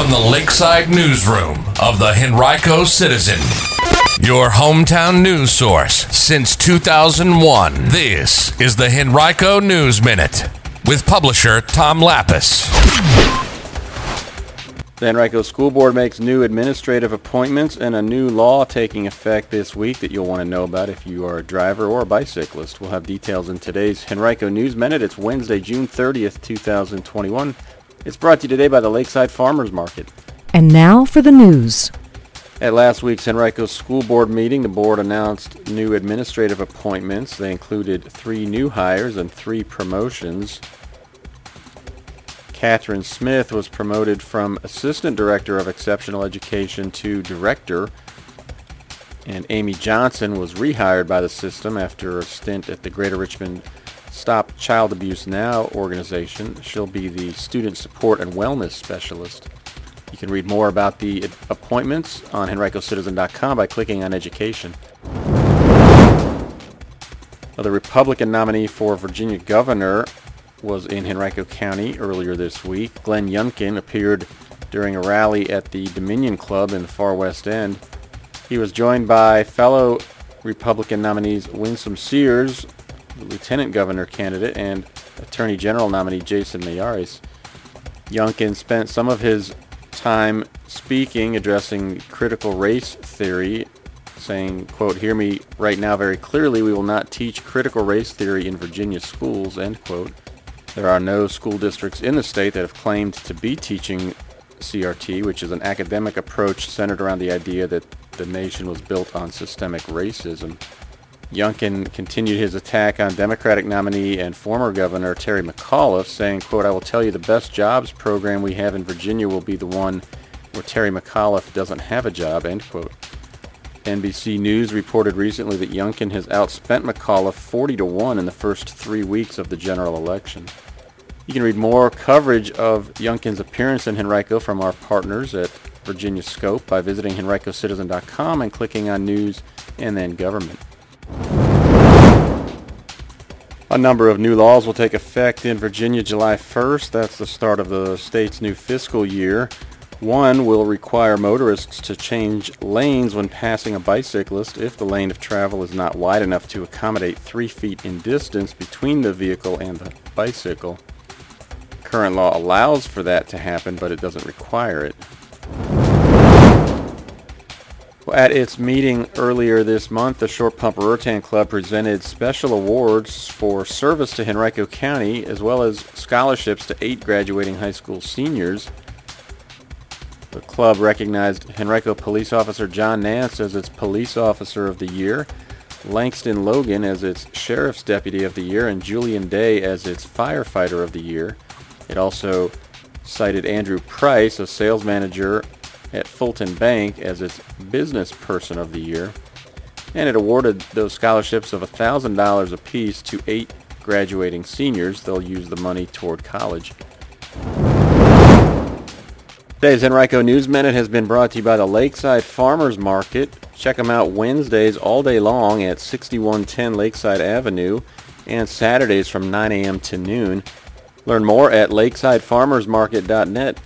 from the Lakeside Newsroom of the Henrico Citizen, your hometown news source since 2001. This is the Henrico News Minute with publisher Tom Lappas. The Henrico School Board makes new administrative appointments and a new law taking effect this week that you'll want to know about if you are a driver or a bicyclist. We'll have details in today's Henrico News Minute. It's Wednesday, June 30th, 2021. It's brought to you today by the Lakeside Farmers Market. And now for the news. At last week's Henrico School Board meeting, the board announced new administrative appointments. They included three new hires and three promotions. Catherine Smith was promoted from Assistant Director of Exceptional Education to Director, and Amy Johnson was rehired by the system after a stint at the Greater Richmond Stop Child Abuse Now organization. She'll be the Student Support and Wellness Specialist. You can read more about the appointments on henricocitizen.com by clicking on Education. The Republican nominee for Virginia governor was in Henrico County earlier this week. Glenn Youngkin appeared during a rally at the Dominion Club in the far west end. He was joined by fellow Republican nominees Winsome Sears, lieutenant governor candidate, and Attorney General nominee Jason Miyares. Youngkin spent some of his time speaking, addressing critical race theory, saying, quote, hear me right now very clearly, we will not teach critical race theory in Virginia schools, end quote. There are no school districts in the state that have claimed to be teaching CRT, which is an academic approach centered around the idea that the nation was built on systemic racism. Youngkin continued his attack on Democratic nominee and former governor Terry McAuliffe, saying, quote, I will tell you the best jobs program we have in Virginia will be the one where Terry McAuliffe doesn't have a job, end quote. NBC News reported recently that Youngkin has outspent McAuliffe 40 to 1 in the first three weeks of the general election. You can read more coverage of Youngkin's appearance in Henrico from our partners at Virginia Scope by visiting henricocitizen.com and clicking on News and then Government. A number of new laws will take effect in Virginia July 1st. That's the start of the state's new fiscal year. One will require motorists to change lanes when passing a bicyclist if the lane of travel is not wide enough to accommodate three feet in distance between the vehicle and the bicycle. Current law allows for that to happen, but it doesn't require it. At its meeting earlier this month, the Short Pump Ruritan Club presented special awards for service to Henrico County as well as scholarships to eight graduating high school seniors. The club recognized Henrico Police Officer John Nance as its Police Officer of the Year, Langston Logan as its Sheriff's Deputy of the Year, and Julian Day as its Firefighter of the Year. It also cited Andrew Price, a sales manager at Fulton Bank, as its Business Person of the Year. And it awarded those scholarships of $1,000 apiece to eight graduating seniors. They'll use the money toward college. Today's Henrico News Minute has been brought to you by the Lakeside Farmers Market. Check them out Wednesdays all day long at 6110 Lakeside Avenue and Saturdays from 9 a.m. to noon. Learn more at lakesidefarmersmarket.net.